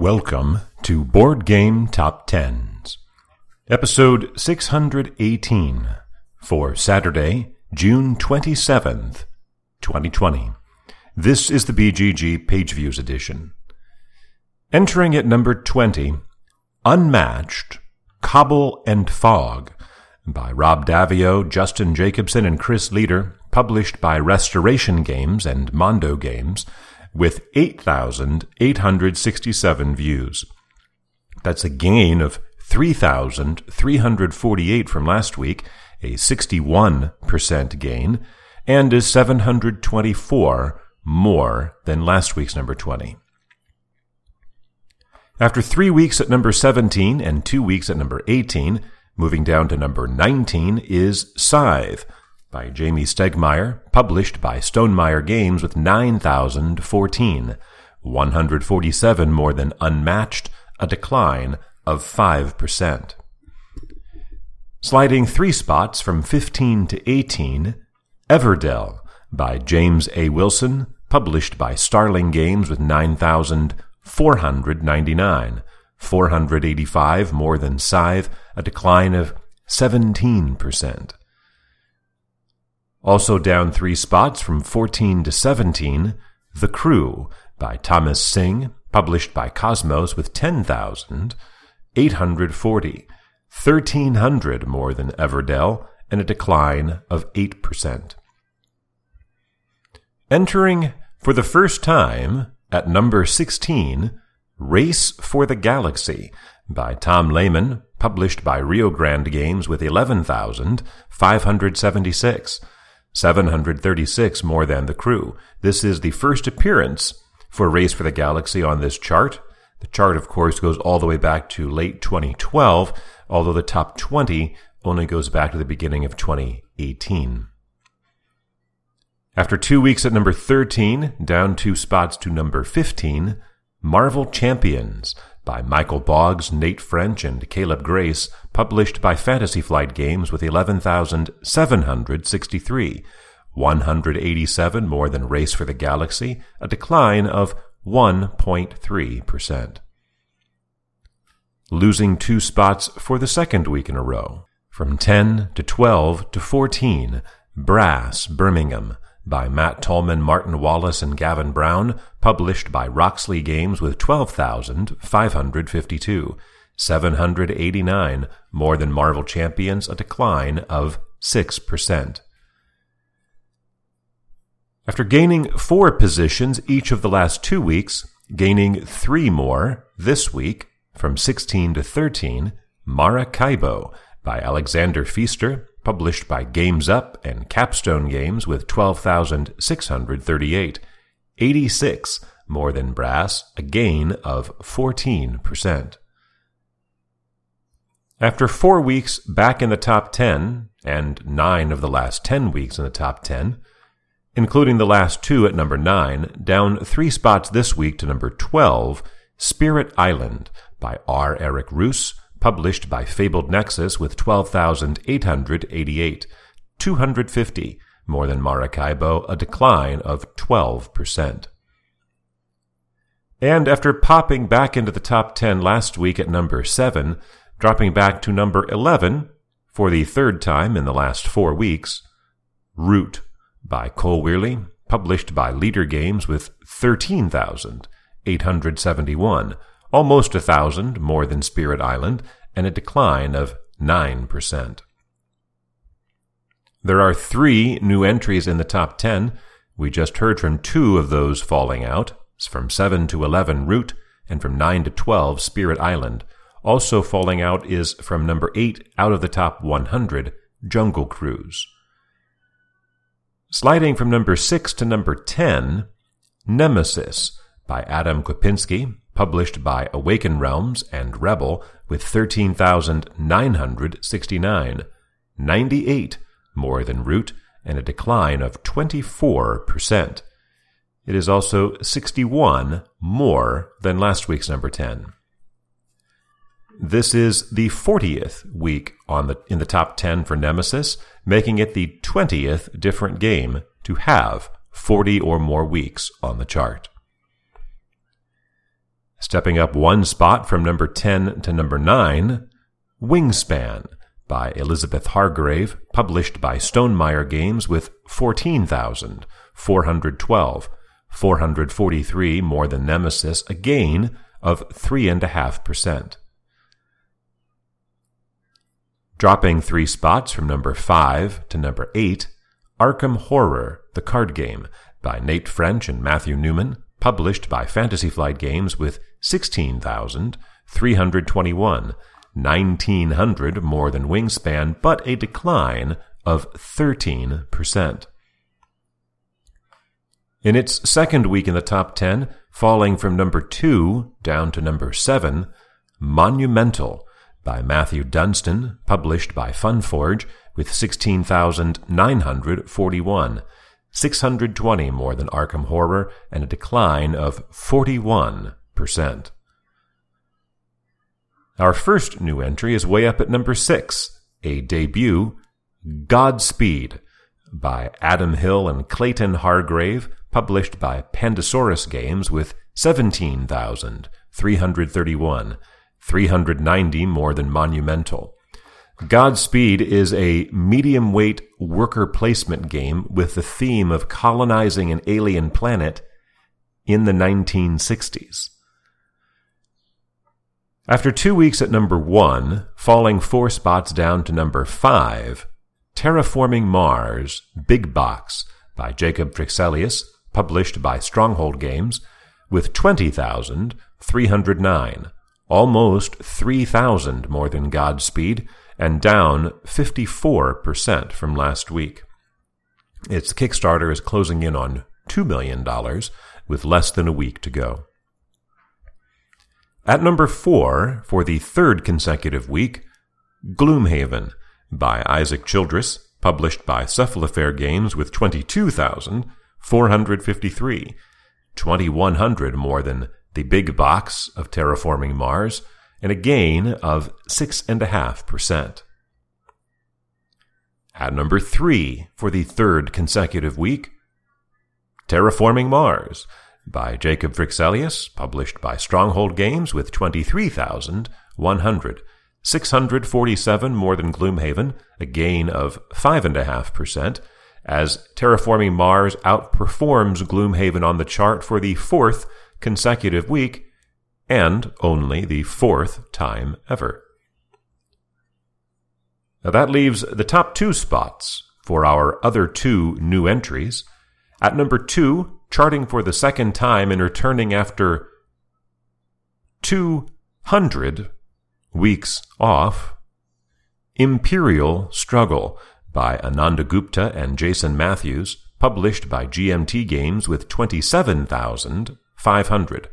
Welcome to Board Game Top Tens, episode 618 for Saturday, June 27th, 2020. This is the BGG Page Views edition. Entering at number 20, Unmatched, Cobble and Fog by Rob Daviau, Justin Jacobson, and Chris Leader, published by Restoration Games and Mondo Games, with 8,867 views. That's a gain of 3,348 from last week, a 61% gain, and is 724 more than last week's number 20. After three weeks at number 17 and two weeks at number 18, moving down to number 19 is Scythe by Jamey Stegmaier, published by Stonemaier Games with 9,014, 147 more than Unmatched, a decline of 5%. Sliding three spots from 15 to 18, Everdell by James A. Wilson, published by Starling Games with 9,499, 485 more than Scythe, a decline of 17%. Also down three spots from 14 to 17, The Crew by Thomas Sing, published by Cosmos with 10,840, 1,300 more than Everdell, and a decline of 8%. Entering for the first time at number 16, Race for the Galaxy by Tom Lehmann, published by Rio Grande Games with 11,576. 736 more than the crew. This is the first appearance for Race for the Galaxy on this chart. The chart, of course, goes all the way back to late 2012, although the top 20 only goes back to the beginning of 2018. After two weeks at number 13, down two spots to number 15, Marvel Champions by Michael Boggs, Nate French, and Caleb Grace, published by Fantasy Flight Games with 11,763, 187 more than Race for the Galaxy, a decline of 1.3%. Losing two spots for the second week in a row. From 10 to 12 to 14, Brass, Birmingham, by Matt Tolman, Martin Wallace, and Gavin Brown, published by Roxley Games with 12,552. 789, more than Marvel Champions, a decline of 6%. After gaining four positions each of the last two weeks, gaining three more this week, from 16 to 13, Maracaibo by Alexander Pfister, published by Games Up and Capstone Games with 12,638, 86 more than Brass, a gain of 14%. After four weeks back in the top 10, and nine of the last 10 weeks in the top 10, including the last two at number 9, down three spots this week to number 12, Spirit Island by R. Eric Reuss, published by Fabled Nexus with 12,888, 250, more than Maracaibo, a decline of 12%. And after popping back into the top 10 last week at number 7, dropping back to number 11 for the third time in the last four weeks, Root by Cole Wehrle, published by Leder Games with 13,871, almost a thousand more than Spirit Island, and a decline of 9%. There are three new entries in the top 10. We just heard from two of those falling out. From 7 to 11 Root, and from 9 to 12 Spirit Island. Also falling out is from number 8 out of the top 100 Jungle Cruise. Sliding from number 6 to number 10, Nemesis by Adam Kwapiński, published by Awaken Realms and Rebel with 13,969, 98 more than Root, and a decline of 24%. It is also 61 more than last week's number 10. This is the 40th week on the, in the top 10 for Nemesis, making it the 20th different game to have 40 or more weeks on the chart. Stepping up one spot from number 10 to number 9, Wingspan by Elizabeth Hargrave, published by Stonemaier Games with 14,412, 443 more than Nemesis, a gain of 3.5%. Dropping three spots from number 5 to number 8, Arkham Horror, the card game, by Nate French and Matthew Newman, published by Fantasy Flight Games with 16,321, 1900 more than Wingspan, but a decline of 13%. In its second week in the top 10, falling from number 2 down to number 7, Monumental by Matthew Dunstan, published by Funforge, with 16,941, 620 more than Arkham Horror, and a decline of 41%. Our first new entry is way up at number 6, a debut, Godspeed, by Adam Hill and Clayton Hargrave, published by Pandasaurus Games with 17,331, 390 more than Monumental. Godspeed is a medium weight worker placement game with the theme of colonizing an alien planet in the 1960s. After two weeks at number one, falling four spots down to number five, Terraforming Mars Big Box by Jacob Fryxelius, published by Stronghold Games, with 20,309, almost 3,000 more than Godspeed, and down 54% from last week. Its Kickstarter is closing in on $2 million with less than a week to go. At number four, for the third consecutive week, Gloomhaven by Isaac Childress, published by Cephalofair Games with 22,453, 2,100 more than the big box of Terraforming Mars, and a gain of 6.5%. At number three, for the third consecutive week, Terraforming Mars by Jacob Fryxelius, published by Stronghold Games with 23,100. 647 more than Gloomhaven, a gain of 5.5%, as Terraforming Mars outperforms Gloomhaven on the chart for the fourth consecutive week and only the fourth time ever. Now that leaves the top two spots for our other two new entries. At number two, charting for the second time and returning after 200 weeks off, Imperial Struggle by Ananda Gupta and Jason Matthews, published by GMT Games with 27,500.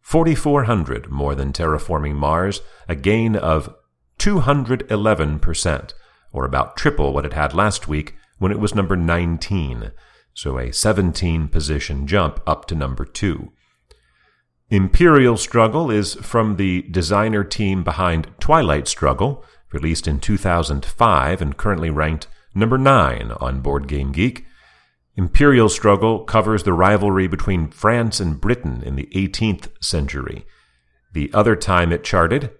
4,400 more than terraforming Mars, a gain of 211%, or about triple what it had last week when it was number 19, so a 17 position jump up to number 2. Imperial Struggle is from the designer team behind Twilight Struggle, released in 2005 and currently ranked number 9 on Board Game Geek, Imperial struggle covers the rivalry between France and Britain in the 18th century. The other time it charted,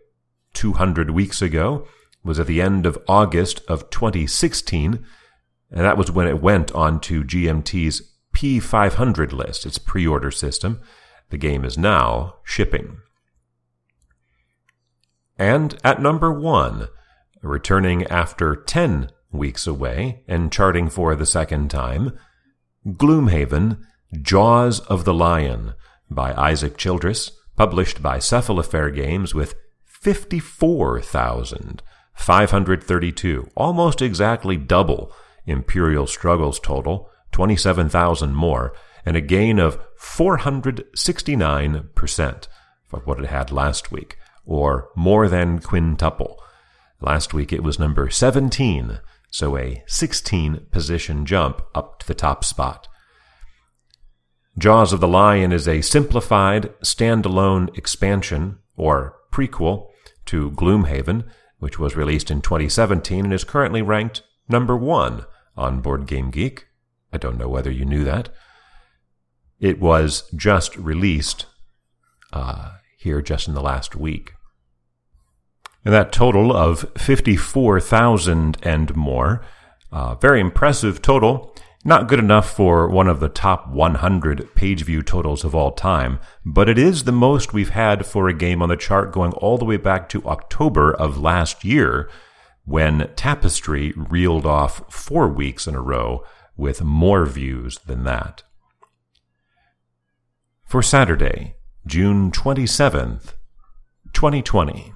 200 weeks ago, was at the end of August of 2016, and that was when it went on to GMT's P500 list, its pre order system. The game is now shipping. And at number one, returning after 10 weeks away and charting for the second time, Gloomhaven, Jaws of the Lion by Isaac Childress, published by Cephalofair Games with 54,532, almost exactly double Imperial Struggles total, 27,000 more, and a gain of 469% of what it had last week, or more than quintuple. Last week it was number 17 so a 16 position jump up to the top spot. Jaws of the Lion is a simplified, standalone expansion, or prequel, to Gloomhaven, which was released in 2017 and is currently ranked number one on Board Game Geek. I don't know whether you knew that. It was just released uh, here just in the last week. And that total of 54,000 and more, uh, very impressive total. Not good enough for one of the top 100 page view totals of all time, but it is the most we've had for a game on the chart going all the way back to October of last year, when Tapestry reeled off four weeks in a row with more views than that. For Saturday, June 27th, 2020.